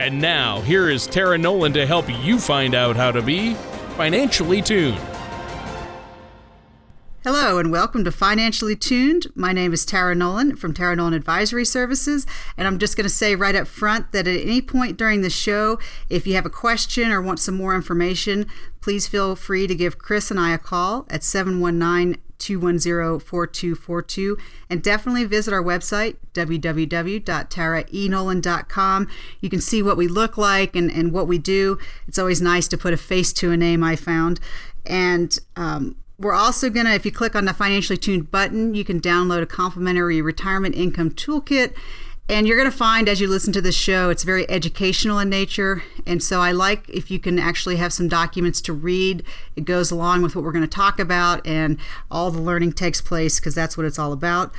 And now, here is Tara Nolan to help you find out how to be financially tuned. Hello and welcome to Financially Tuned. My name is Tara Nolan from Tara Nolan Advisory Services, and I'm just going to say right up front that at any point during the show, if you have a question or want some more information, please feel free to give Chris and I a call at 719 210 4242 and definitely visit our website www.taraenolan.com. You can see what we look like and, and what we do. It's always nice to put a face to a name, I found. And um, we're also going to, if you click on the financially tuned button, you can download a complimentary retirement income toolkit. And you're going to find as you listen to this show, it's very educational in nature. And so I like if you can actually have some documents to read. It goes along with what we're going to talk about, and all the learning takes place because that's what it's all about.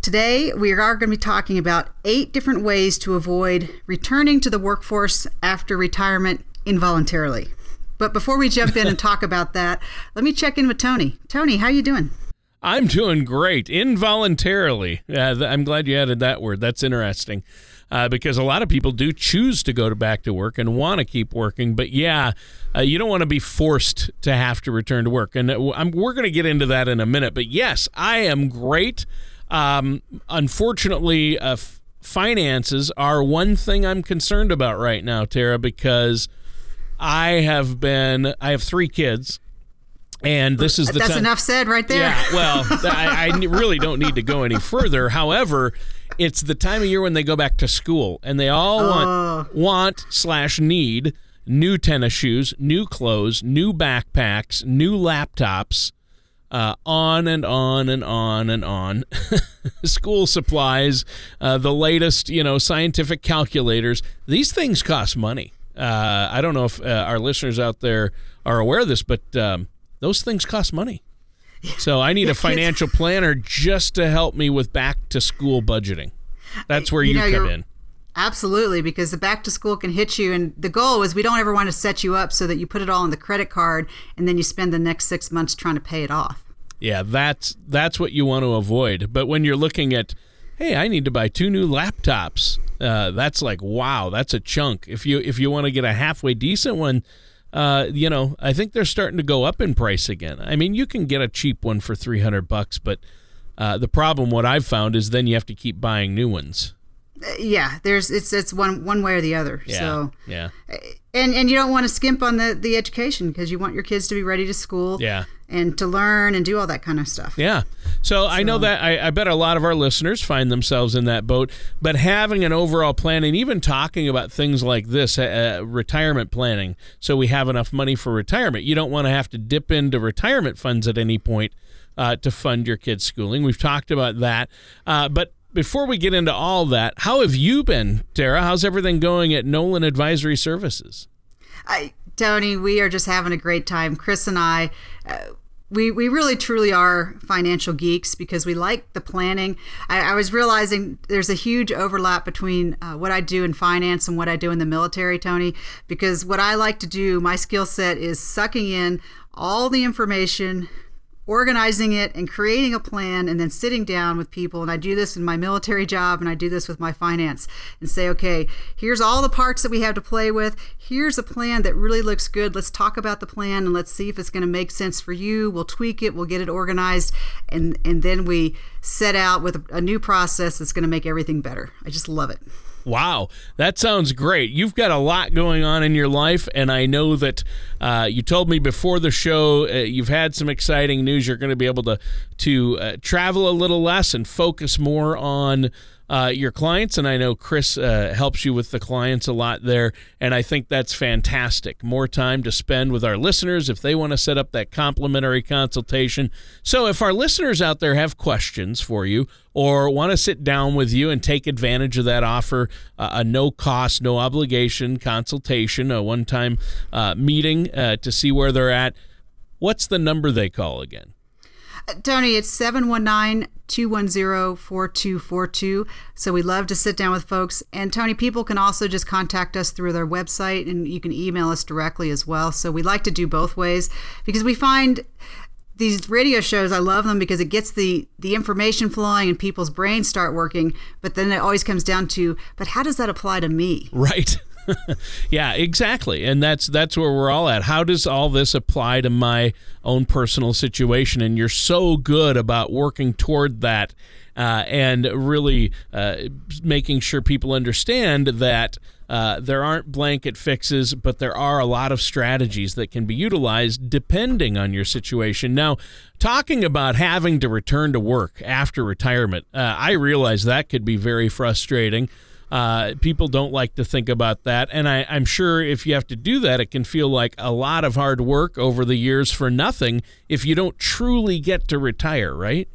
Today, we are going to be talking about eight different ways to avoid returning to the workforce after retirement involuntarily. But before we jump in and talk about that, let me check in with Tony. Tony, how you doing? I'm doing great, involuntarily. Uh, I'm glad you added that word. That's interesting. Uh, because a lot of people do choose to go to back to work and want to keep working. But yeah, uh, you don't want to be forced to have to return to work. And uh, I'm, we're going to get into that in a minute. But yes, I am great. Um, unfortunately, uh, f- finances are one thing I'm concerned about right now, Tara, because – I have been. I have three kids, and this is the that's time, enough said right there. Yeah. Well, I, I really don't need to go any further. However, it's the time of year when they go back to school, and they all uh. want want slash need new tennis shoes, new clothes, new backpacks, new laptops. Uh, on and on and on and on. School supplies, uh, the latest, you know, scientific calculators. These things cost money. Uh, I don't know if uh, our listeners out there are aware of this, but um, those things cost money. So I need a financial planner just to help me with back to school budgeting. That's where you, you know, come in. Absolutely, because the back to school can hit you, and the goal is we don't ever want to set you up so that you put it all on the credit card and then you spend the next six months trying to pay it off. Yeah, that's that's what you want to avoid. But when you're looking at hey, I need to buy two new laptops. Uh, that's like wow, that's a chunk. If you if you want to get a halfway decent one, uh, you know, I think they're starting to go up in price again. I mean, you can get a cheap one for three hundred bucks, but uh, the problem, what I've found, is then you have to keep buying new ones. Yeah, there's it's it's one one way or the other. Yeah, so yeah, and and you don't want to skimp on the the education because you want your kids to be ready to school. Yeah, and to learn and do all that kind of stuff. Yeah. So, so. I know that I, I, bet a lot of our listeners find themselves in that boat, but having an overall plan and even talking about things like this, uh, uh, retirement planning, so we have enough money for retirement. You don't want to have to dip into retirement funds at any point uh, to fund your kids' schooling. We've talked about that. Uh, but before we get into all that, how have you been, Tara? How's everything going at Nolan Advisory Services? I, Tony, we are just having a great time. Chris and I, uh, we, we really truly are financial geeks because we like the planning. I, I was realizing there's a huge overlap between uh, what I do in finance and what I do in the military, Tony, because what I like to do, my skill set is sucking in all the information organizing it and creating a plan and then sitting down with people. And I do this in my military job and I do this with my finance and say okay here's all the parts that we have to play with. Here's a plan that really looks good. Let's talk about the plan and let's see if it's going to make sense for you. We'll tweak it we'll get it organized and and then we set out with a new process that's going to make everything better. I just love it Wow, that sounds great. You've got a lot going on in your life, and I know that uh, you told me before the show uh, you've had some exciting news. You're going to be able to to uh, travel a little less and focus more on uh, your clients, and I know Chris uh, helps you with the clients a lot there, and I think that's fantastic. More time to spend with our listeners if they want to set up that complimentary consultation. So, if our listeners out there have questions for you or want to sit down with you and take advantage of that offer, uh, a no cost, no obligation consultation, a one time uh, meeting uh, to see where they're at, what's the number they call again? Tony, it's 719 210 4242. So we love to sit down with folks. And Tony, people can also just contact us through their website and you can email us directly as well. So we like to do both ways because we find these radio shows i love them because it gets the the information flowing and people's brains start working but then it always comes down to but how does that apply to me right yeah, exactly. And that's that's where we're all at. How does all this apply to my own personal situation? And you're so good about working toward that uh, and really uh, making sure people understand that uh, there aren't blanket fixes, but there are a lot of strategies that can be utilized depending on your situation. Now, talking about having to return to work after retirement, uh, I realize that could be very frustrating. Uh, people don't like to think about that. And I, I'm sure if you have to do that, it can feel like a lot of hard work over the years for nothing if you don't truly get to retire, right?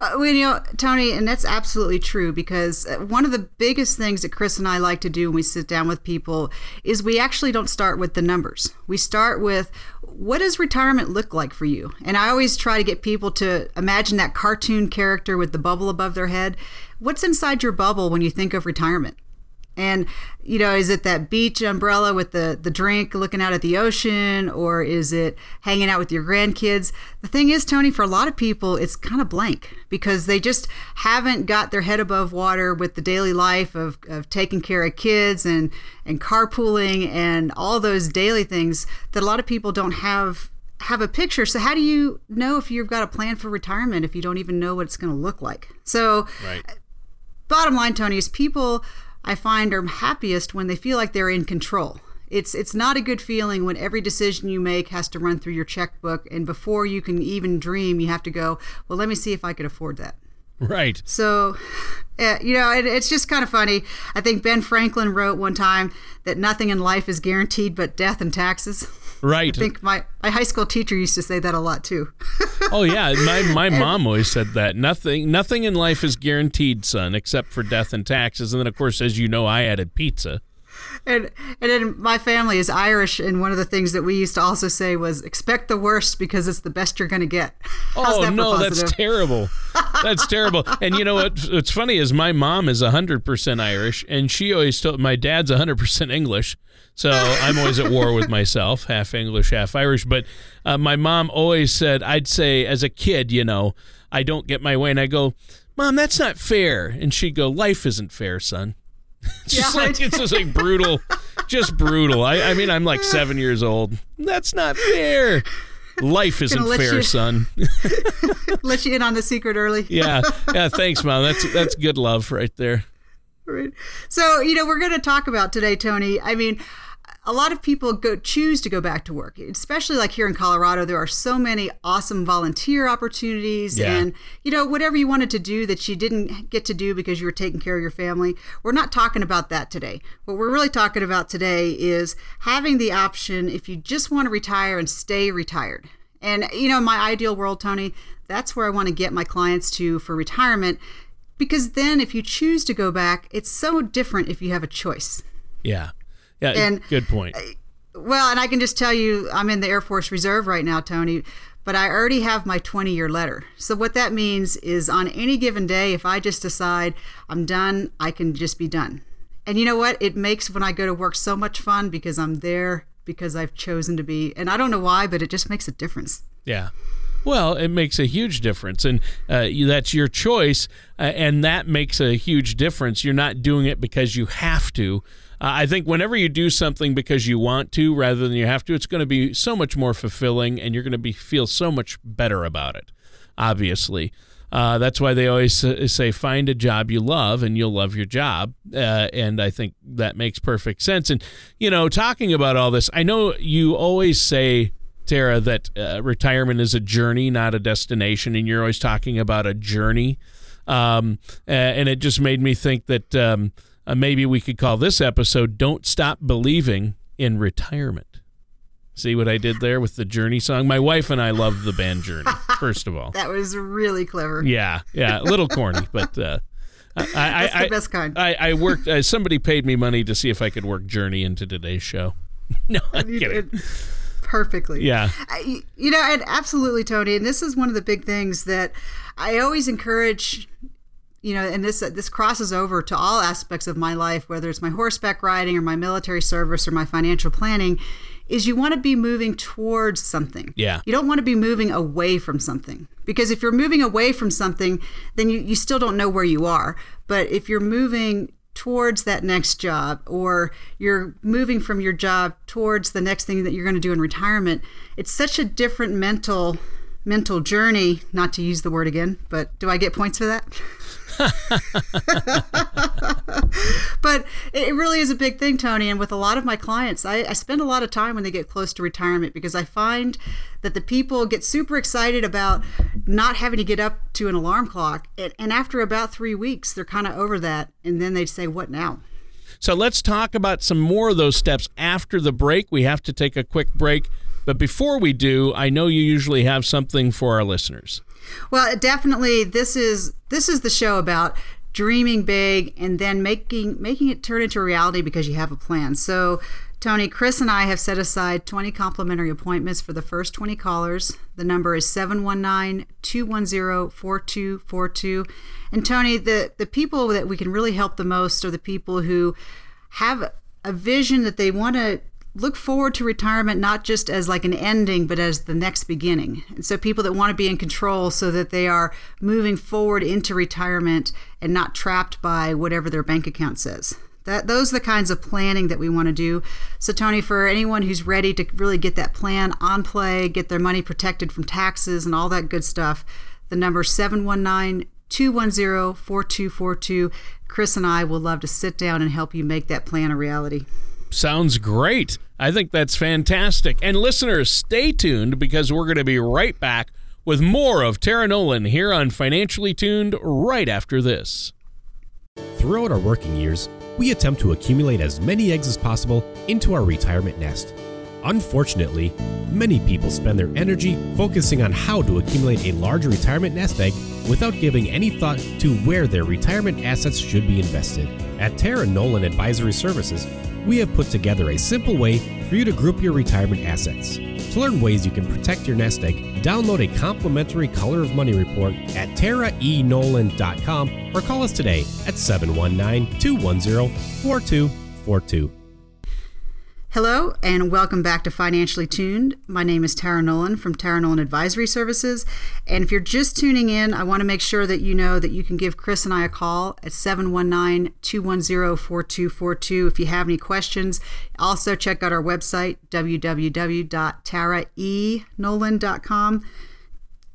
Uh, well, you know, Tony, and that's absolutely true because uh, one of the biggest things that Chris and I like to do when we sit down with people is we actually don't start with the numbers. We start with what does retirement look like for you? And I always try to get people to imagine that cartoon character with the bubble above their head. What's inside your bubble when you think of retirement? And you know, is it that beach umbrella with the the drink looking out at the ocean or is it hanging out with your grandkids? The thing is, Tony, for a lot of people it's kind of blank because they just haven't got their head above water with the daily life of, of taking care of kids and and carpooling and all those daily things that a lot of people don't have have a picture. So how do you know if you've got a plan for retirement if you don't even know what it's going to look like? So right. Bottom line, Tony, is people I find are happiest when they feel like they're in control. It's it's not a good feeling when every decision you make has to run through your checkbook and before you can even dream you have to go, well let me see if I could afford that. Right. So, uh, you know, it, it's just kind of funny. I think Ben Franklin wrote one time that nothing in life is guaranteed but death and taxes. Right. I think my, my high school teacher used to say that a lot too. oh yeah, my my mom always said that. Nothing nothing in life is guaranteed, son, except for death and taxes. And then of course, as you know, I added pizza and and then my family is Irish, and one of the things that we used to also say was expect the worst because it's the best you're going to get. How's oh that no, that's terrible. That's terrible. And you know what? What's funny is my mom is hundred percent Irish, and she always told my dad's hundred percent English. So I'm always at war with myself, half English, half Irish. But uh, my mom always said, I'd say as a kid, you know, I don't get my way, and I go, Mom, that's not fair. And she'd go, Life isn't fair, son. Just yeah, like it's just like brutal, just brutal. I, I mean, I'm like seven years old. That's not fair. Life isn't fair, you, son. let you in on the secret early. yeah, yeah. Thanks, mom. That's that's good love right there. Right. So you know, we're going to talk about today, Tony. I mean, a lot of people go choose to go back to work. Especially like here in colorado there are so many awesome volunteer opportunities yeah. and you know whatever you wanted to do that you didn't get to do because you were taking care of your family we're not talking about that today. What we're really talking about today is having the option if you just want to retire and stay retired. And you know my ideal world tony that's where i want to get my clients to for retirement because then if you choose to go back it's so different if you have a choice. Yeah yeah, and, good point. Well, and I can just tell you, I'm in the Air Force Reserve right now, Tony, but I already have my 20 year letter. So, what that means is on any given day, if I just decide I'm done, I can just be done. And you know what? It makes when I go to work so much fun because I'm there because I've chosen to be. And I don't know why, but it just makes a difference. Yeah. Well, it makes a huge difference, and uh, that's your choice, uh, and that makes a huge difference. You're not doing it because you have to. Uh, I think whenever you do something because you want to rather than you have to, it's going to be so much more fulfilling, and you're going to be feel so much better about it. Obviously, uh, that's why they always say find a job you love, and you'll love your job. Uh, and I think that makes perfect sense. And you know, talking about all this, I know you always say Tara, that uh, retirement is a journey, not a destination, and you're always talking about a journey. Um, and it just made me think that um, uh, maybe we could call this episode "Don't Stop Believing in Retirement." See what I did there with the Journey song? My wife and I love the band Journey. First of all, that was really clever. Yeah, yeah, a little corny, but. Uh, I, That's I, the best kind. I, I worked. Uh, somebody paid me money to see if I could work Journey into today's show. no, I'm kidding. It, perfectly. Yeah. I, you know, and absolutely, Tony. And this is one of the big things that I always encourage you know, and this this crosses over to all aspects of my life, whether it's my horseback riding or my military service or my financial planning, is you want to be moving towards something. Yeah. You don't want to be moving away from something. Because if you're moving away from something, then you, you still don't know where you are. But if you're moving towards that next job or you're moving from your job towards the next thing that you're going to do in retirement, it's such a different mental mental journey, not to use the word again, but do I get points for that? but it really is a big thing, Tony. And with a lot of my clients, I, I, spend a lot of time when they get close to retirement because I find that the people get super excited about not having to get up to an alarm clock. And, and after about three weeks, they're kind of over that. And then they say, What now? So let's talk about some more of those steps after the break. We have to take a quick break. But before we do, I know you usually have something for our listeners. Well, definitely this is this is the show about dreaming big and then making making it turn into reality because you have a plan. So Tony, Chris and I have set aside 20 complimentary appointments for the first 20 callers. The number is 719-210-4242. And Tony, the the people that we can really help the most are the people who have a vision that they want to look forward to retirement not just as like an ending but as the next beginning. And so people that want to be in control so that they are moving forward into retirement and not trapped by whatever their bank account says. That those are the kinds of planning that we want to do. So tony for anyone who's ready to really get that plan on play get their money protected from taxes and all that good stuff the number 719 210 4242 chris and i will love to sit down and help you make that plan a reality. Sounds great. I think that's fantastic. And listeners, stay tuned because we're going to be right back with more of Tara Nolan here on Financially Tuned right after this. Throughout our working years, we attempt to accumulate as many eggs as possible into our retirement nest. Unfortunately, many people spend their energy focusing on how to accumulate a large retirement nest egg without giving any thought to where their retirement assets should be invested. At Tara Nolan Advisory Services, we have put together a simple way for you to group your retirement assets. To learn ways you can protect your nest egg, download a complimentary Color of Money report at taraenolan.com or call us today at 719 210 4242. Hello, and welcome back to Financially Tuned. My name is Tara Nolan from Tara Nolan Advisory Services. And if you're just tuning in, I want to make sure that you know that you can give Chris and I a call at 719 210 4242 if you have any questions. Also, check out our website, www.taraenolan.com.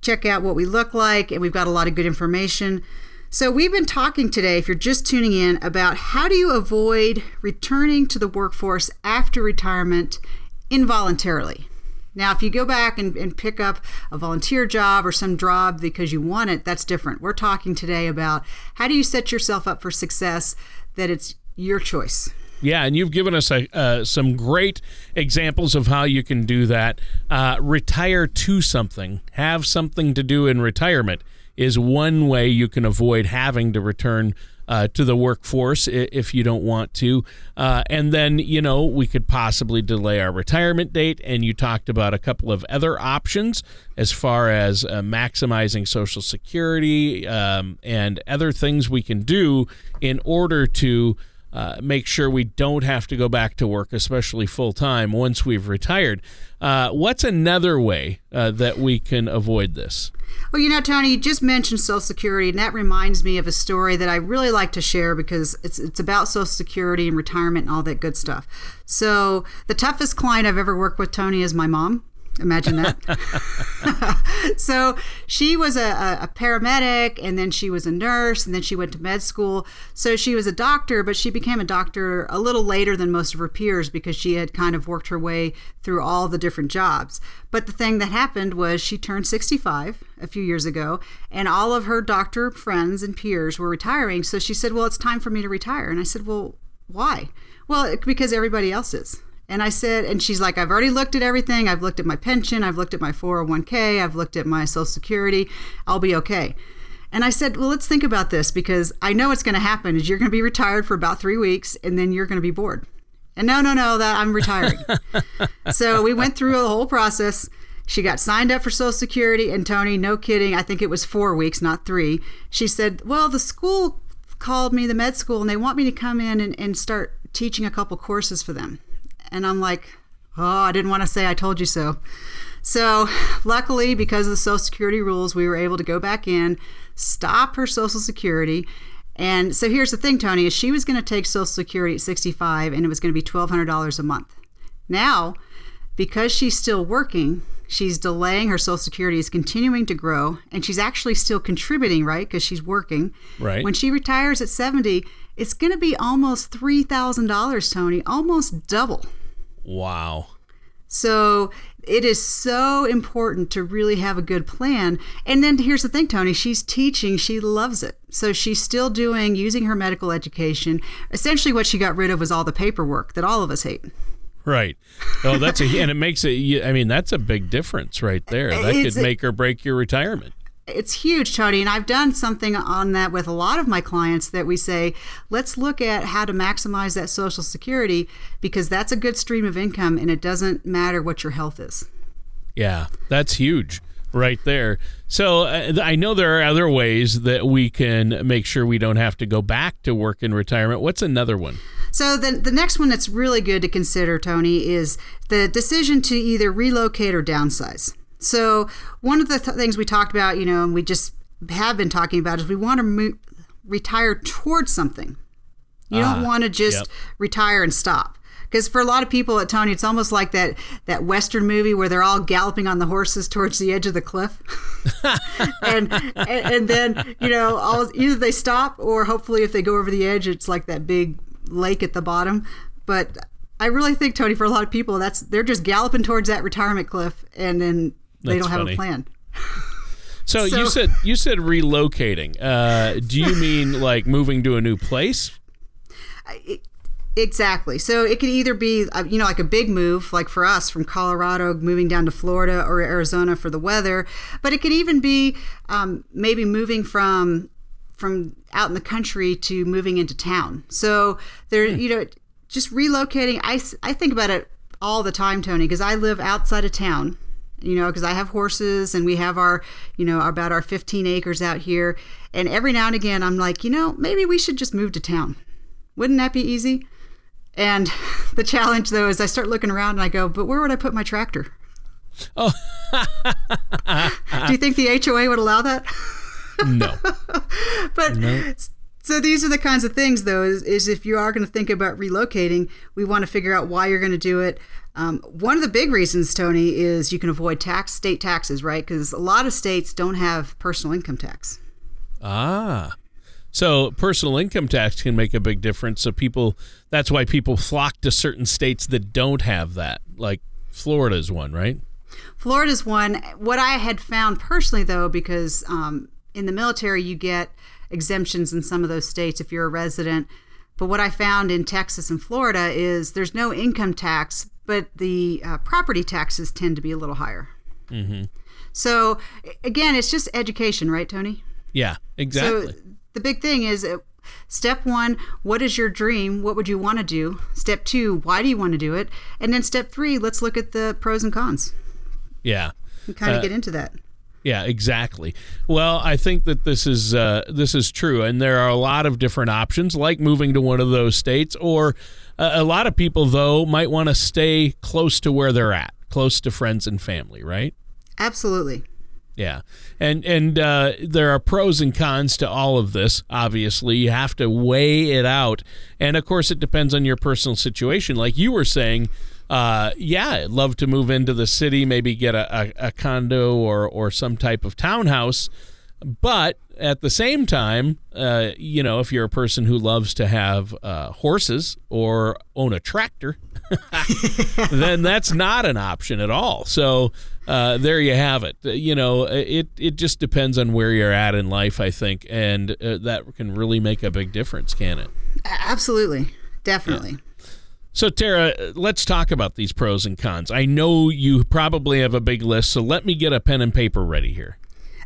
Check out what we look like, and we've got a lot of good information. So, we've been talking today, if you're just tuning in, about how do you avoid returning to the workforce after retirement involuntarily. Now, if you go back and, and pick up a volunteer job or some job because you want it, that's different. We're talking today about how do you set yourself up for success that it's your choice. Yeah, and you've given us a, uh, some great examples of how you can do that. Uh, retire to something, have something to do in retirement is one way you can avoid having to return uh, to the workforce if you don't want to. Uh, and then, you know, we could possibly delay our retirement date. And you talked about a couple of other options as far as uh, maximizing Social Security um, and other things we can do in order to. Uh, make sure we don't have to go back to work, especially full time, once we've retired. Uh, what's another way uh, that we can avoid this? Well, you know, Tony, you just mentioned Social Security, and that reminds me of a story that I really like to share because it's it's about Social Security and retirement and all that good stuff. So, the toughest client I've ever worked with, Tony, is my mom. Imagine that. so she was a, a, paramedic, and then she was a nurse, and then she went to med school. So she was a doctor, but she became a doctor a little later than most of her peers because she had kind of worked her way through all the different jobs. But the thing that happened was she turned 65 a few years ago, and all of her doctor friends and peers were retiring. So she said, Well, it's time for me to retire. And I said, Well, why? Well, because everybody else is. And I said, and she's like, I've already looked at everything. I've looked at my pension. I've looked at my 401k. I've looked at my Social Security. I'll be okay. And I said, well, let's think about this because I know what's going to happen is you're going to be retired for about three weeks and then you're going to be bored. And no, no, no, that I'm retiring. so we went through the whole process. She got signed up for Social Security, and Tony, no kidding, I think it was four weeks, not three. She said, Well, the school called me, the med school, and they want me to come in and, and start teaching a couple courses for them. And I'm like, oh, I didn't want to say I told you so. So, luckily, because of the Social Security rules, we were able to go back in, stop her Social Security. And so here's the thing, Tony, is she was going to take Social Security at 65 and it was going to be $1,200 a month. Now, because she's still working, she's delaying her Social Security is continuing to grow, and she's actually still contributing, right? Because she's working. Right. When she retires at 70, it's going to be almost $3,000, Tony, almost double. Wow. So it is so important to really have a good plan. And then here's the thing, Tony, she's teaching, she loves it. So she's still doing, using her medical education. Essentially, what she got rid of was all the paperwork that all of us hate. Right. Oh, that's a, and it makes it, I mean, that's a big difference right there. That it's, could make or break your retirement it's huge, Tony. And I've done something on that with a lot of my clients that we say, let's look at how to maximize that Social Security because that's a good stream of income and it doesn't matter what your health is. Yeah, that's huge right there. So uh, I know there are other ways that we can make sure we don't have to go back to work in retirement. What's another one? So the the next one that's really good to consider, Tony, is the decision to either relocate or downsize. So one of the th- things we talked about, you know, and we just have been talking about is we want to mo- retire towards something. You uh, don't ah, want to just yep. retire and stop. Because for a lot of people at Tony, it's almost like that that Western movie where they're all galloping on the horses towards the edge of the cliff, and, and, and then you know all, either they stop or hopefully if they go over the edge, it's like that big lake at the bottom. But I really think Tony, for a lot of people, that's they're just galloping towards that retirement cliff, and then they don't funny. have a plan. So, so, you said you said relocating. Uh, do you mean like moving to a new place? exactly. So it could either be uh, you know like a big move, like for us from Colorado moving down to Florida or Arizona for the weather, but it could even be um, maybe moving from from out in the country to moving into town. So there, hmm. you know, just relocating. I I think about it all the time, Tony, because I live outside of town you know, because I have horses and we have our, you know, about our 15 acres out here. And every now and again, I'm like, you know, maybe we should just move to town. Wouldn't that be easy? And the challenge, though, is I start looking around and I go, but where would I put my tractor? Oh. Do you think the HOA would allow that? No. but no. so these are the kinds of things, though, is, is if you are going to think about relocating, we want to figure out why you're going to do it. Um, one of the big reasons, Tony, is you can avoid tax state taxes, right? Because a lot of states don't have personal income tax. Ah. So personal income tax can make a big difference. So people, that's why people flock to certain states that don't have that. Like Florida is one, right? Florida's one. What I had found personally, though, because um, in the military you get exemptions in some of those states if you're a resident. But what I found in Texas and Florida is there's no income tax, but the uh, property taxes tend to be a little higher. Mm-hmm. So again, it's just education, right, Tony? Yeah, exactly. So the big thing is uh, step one, what is your dream? What would you want to do? Step two, why do you want to do it? And then step three, let's look at the pros and cons. Yeah. And kind of uh, get into that. Yeah, exactly. Well, I think that this is uh, this is true, and there are a lot of different options, like moving to one of those states, or uh, a lot of people though might want to stay close to where they're at, close to friends and family, right? Absolutely. Yeah, and and uh, there are pros and cons to all of this. Obviously, you have to weigh it out, and of course, it depends on your personal situation. Like you were saying, uh, yeah, I'd love to move into the city, maybe get a, a, a condo or or some type of townhouse. But at the same time, uh, you know, if you're a person who loves to have uh, horses or own a tractor, then that's not an option at all. So uh, there you have it. You know, it it just depends on where you're at in life, I think, and uh, that can really make a big difference, can it? Absolutely, definitely. Yeah. So, Tara, let's talk about these pros and cons. I know you probably have a big list, so let me get a pen and paper ready here.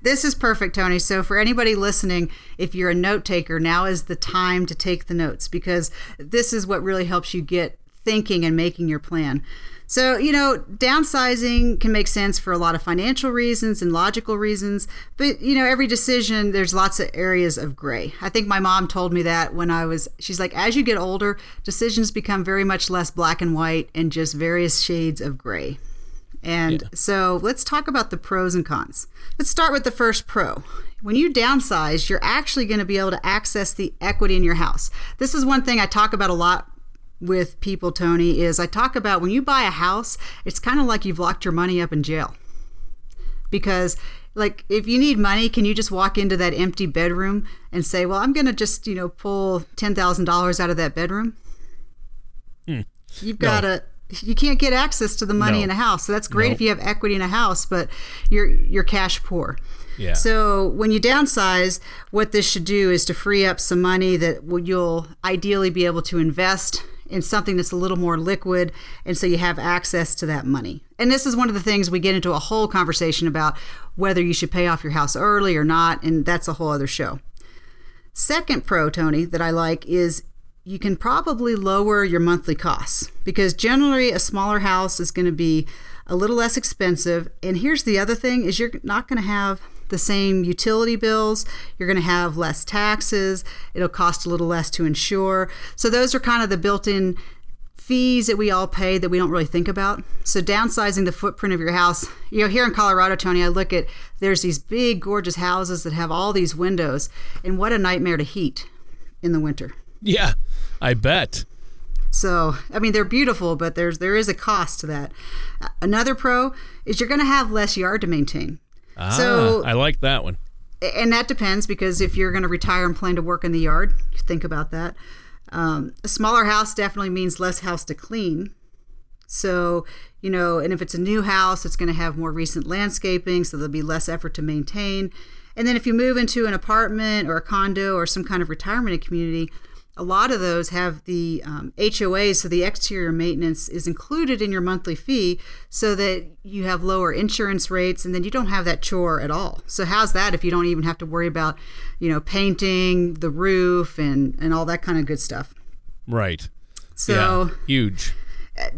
This is perfect, Tony. So, for anybody listening, if you're a note taker, now is the time to take the notes because this is what really helps you get thinking and making your plan. So, you know, downsizing can make sense for a lot of financial reasons and logical reasons, but, you know, every decision, there's lots of areas of gray. I think my mom told me that when I was, she's like, as you get older, decisions become very much less black and white and just various shades of gray. And yeah. so let's talk about the pros and cons. Let's start with the first pro. When you downsize, you're actually going to be able to access the equity in your house. This is one thing I talk about a lot with people, Tony, is I talk about when you buy a house, it's kind of like you've locked your money up in jail. Because like if you need money, can you just walk into that empty bedroom and say, "Well, I'm going to just, you know, pull $10,000 out of that bedroom?" Hmm. You've got to you can't get access to the money no. in a house. So that's great nope. if you have equity in a house, but you're you're cash poor. Yeah. So when you downsize, what this should do is to free up some money that you'll ideally be able to invest in something that's a little more liquid and so you have access to that money. And this is one of the things we get into a whole conversation about whether you should pay off your house early or not and that's a whole other show. Second pro Tony that I like is you can probably lower your monthly costs because generally a smaller house is going to be a little less expensive and here's the other thing is you're not going to have the same utility bills you're going to have less taxes it'll cost a little less to insure so those are kind of the built-in fees that we all pay that we don't really think about so downsizing the footprint of your house you know here in colorado tony i look at there's these big gorgeous houses that have all these windows and what a nightmare to heat in the winter yeah I bet. So, I mean, they're beautiful, but there's there is a cost to that. Another pro is you're going to have less yard to maintain. Ah, so I like that one. And that depends because if you're going to retire and plan to work in the yard, think about that. Um, a smaller house definitely means less house to clean. So, you know, and if it's a new house, it's going to have more recent landscaping, so there'll be less effort to maintain. And then if you move into an apartment or a condo or some kind of retirement community, a lot of those have the um, HOAs, so the exterior maintenance is included in your monthly fee so that you have lower insurance rates and then you don't have that chore at all. So, how's that if you don't even have to worry about, you know, painting the roof and, and all that kind of good stuff? Right. So, yeah, huge.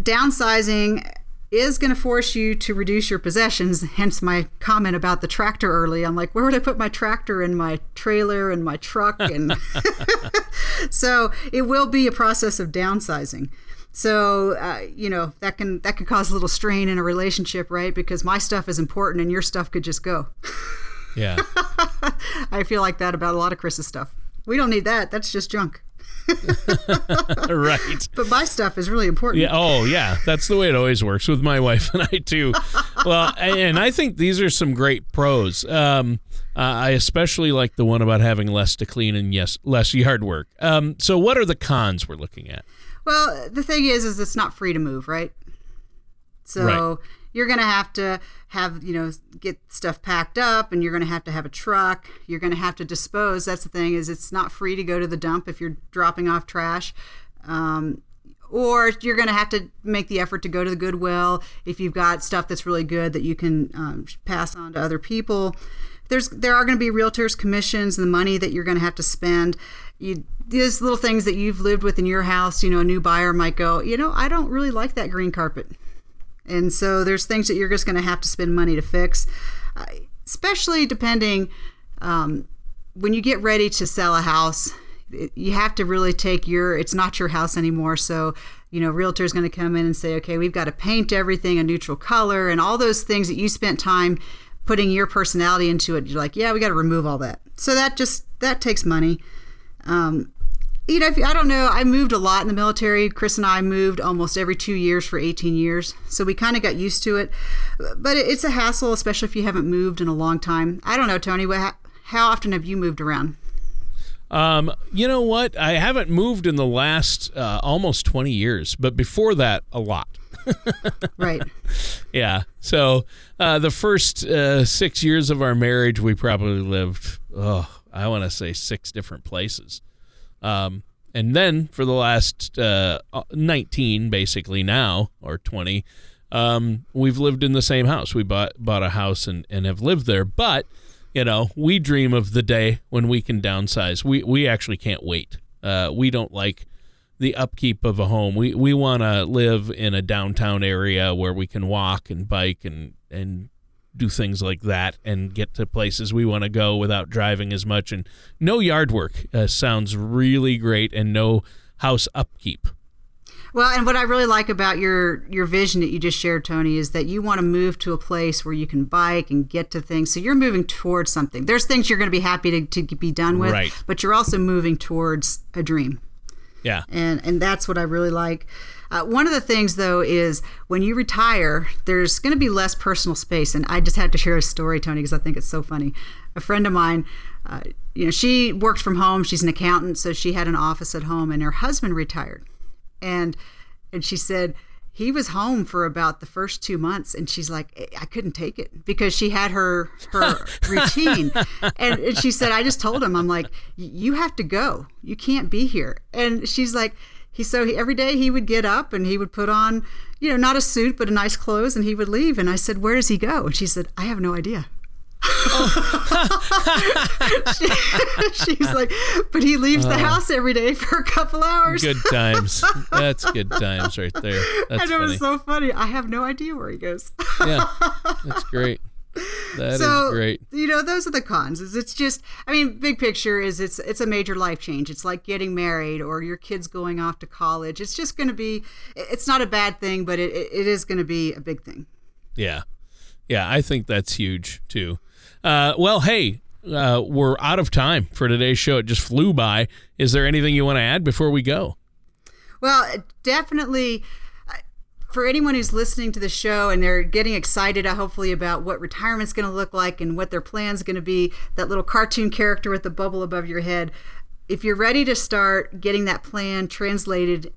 Downsizing is going to force you to reduce your possessions. Hence my comment about the tractor early. I'm like, where would I put my tractor and my trailer and my truck? And so it will be a process of downsizing. So uh, you know that can that can cause a little strain in a relationship, right? Because my stuff is important and your stuff could just go. Yeah. I feel like that about a lot of Chris's stuff. We don't need that. That's just junk. right. But my stuff is really important. Yeah. Oh, yeah. That's the way it always works with my wife and I too. well, and I think these are some great pros. Um, uh, I especially like the one about having less to clean and yes, less yard work. Um, so, what are the cons we're looking at? Well, the thing is, is it's not free to move, right? So right. You're going to have to have you know get stuff packed up and you're going to have to have a truck. You're going to have to dispose. That's the thing is it's not free to go to the dump if you're dropping off trash. Um, or you're going to have to make the effort to go to the goodwill if you've got stuff that's really good that you can um, pass on to other people. There's there are going to be realtors commissions and the money that you're going to have to spend. You these little things that you've lived with in your house you know a new buyer might go you know i don't really like that green carpet and so there's things that you're just going to have to spend money to fix, uh, especially depending um, when you get ready to sell a house. You have to really take your, it's not your house anymore. So, you know, realtor is going to come in and say, okay, we've got to paint everything a neutral color and all those things that you spent time putting your personality into it. You're like, yeah, we got to remove all that. So that just, that takes money. Um, you know, if, I don't know. I moved a lot in the military. Chris and I moved almost every two years for 18 years. So we kind of got used to it. But it's a hassle, especially if you haven't moved in a long time. I don't know, Tony. How often have you moved around? Um, you know what? I haven't moved in the last uh, almost 20 years, but before that, a lot. right. Yeah. So uh, the first uh, six years of our marriage, we probably lived, oh, I want to say six different places. Um, and then for the last uh, 19, basically now, or 20, um, we've lived in the same house. We bought bought a house and, and have lived there. But, you know, we dream of the day when we can downsize. We, we actually can't wait. Uh, we don't like the upkeep of a home. We we want to live in a downtown area where we can walk and bike and and do things like that and get to places we want to go without driving as much and no yard work uh, sounds really great and no house upkeep. Well, and what I really like about your your vision that you just shared, Tony, is that you want to move to a place where you can bike and get to things. So you're moving towards something. There's things you're going to be happy to, to be done with, right. but you're also moving towards a dream. Yeah. And and that's what I really like. Uh, one of the things though is when you retire, there's going to be less personal space. And I just had to share a story, Tony, because I think it's so funny. A friend of mine, uh, you know, she worked from home. She's an accountant, so she had an office at home, and her husband retired, and and she said he was home for about the first two months and she's like i couldn't take it because she had her her routine and, and she said i just told him i'm like you have to go you can't be here and she's like he so he, every day he would get up and he would put on you know not a suit but a nice clothes and he would leave and i said where does he go and she said i have no idea she, she's like, but he leaves the uh. house every day for a couple hours. Good times. That's good times right there. That's and it was so funny. I have no idea where he goes. yeah, that's great. That so, is great. You know, those are the cons. Is it's just, I mean, big picture is it's it's a major life change. It's like getting married or your kids going off to college. It's just going to be. It's not a bad thing, but it, it is going to be a big thing. Yeah, yeah. I think that's huge too. Uh, well, hey, uh, we're out of time for today's show. It just flew by. Is there anything you want to add before we go? Well, definitely. For anyone who's listening to the show and they're getting excited, uh, hopefully, about what retirement's going to look like and what their plan's going to be, that little cartoon character with the bubble above your head, if you're ready to start getting that plan translated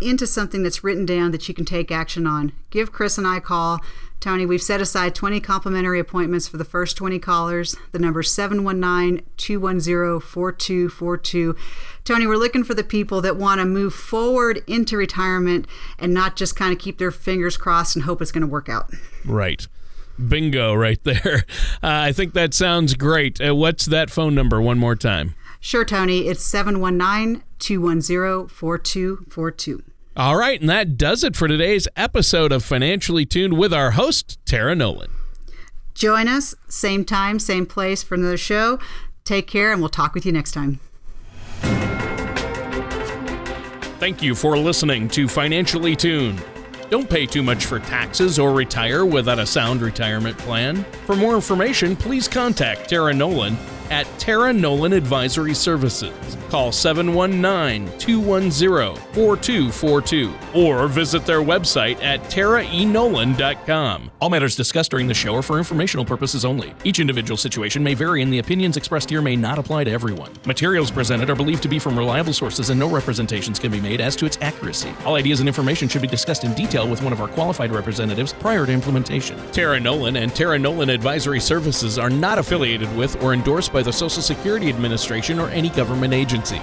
into something that's written down that you can take action on, give Chris and I a call. Tony, we've set aside 20 complimentary appointments for the first 20 callers. The number 719 210 4242. Tony, we're looking for the people that want to move forward into retirement and not just kind of keep their fingers crossed and hope it's going to work out. Right. Bingo, right there. Uh, I think that sounds great. Uh, what's that phone number one more time? Sure, Tony. It's 719 210 4242. All right, and that does it for today's episode of Financially Tuned with our host, Tara Nolan. Join us, same time, same place for another show. Take care, and we'll talk with you next time. Thank you for listening to Financially Tuned. Don't pay too much for taxes or retire without a sound retirement plan. For more information, please contact Tara Nolan at Tara Nolan Advisory Services. Call 719 210 4242 or visit their website at taraenolan.com. All matters discussed during the show are for informational purposes only. Each individual situation may vary, and the opinions expressed here may not apply to everyone. Materials presented are believed to be from reliable sources, and no representations can be made as to its accuracy. All ideas and information should be discussed in detail with one of our qualified representatives prior to implementation. Tara Nolan and Tara Nolan Advisory Services are not affiliated with or endorsed by the Social Security Administration or any government agency.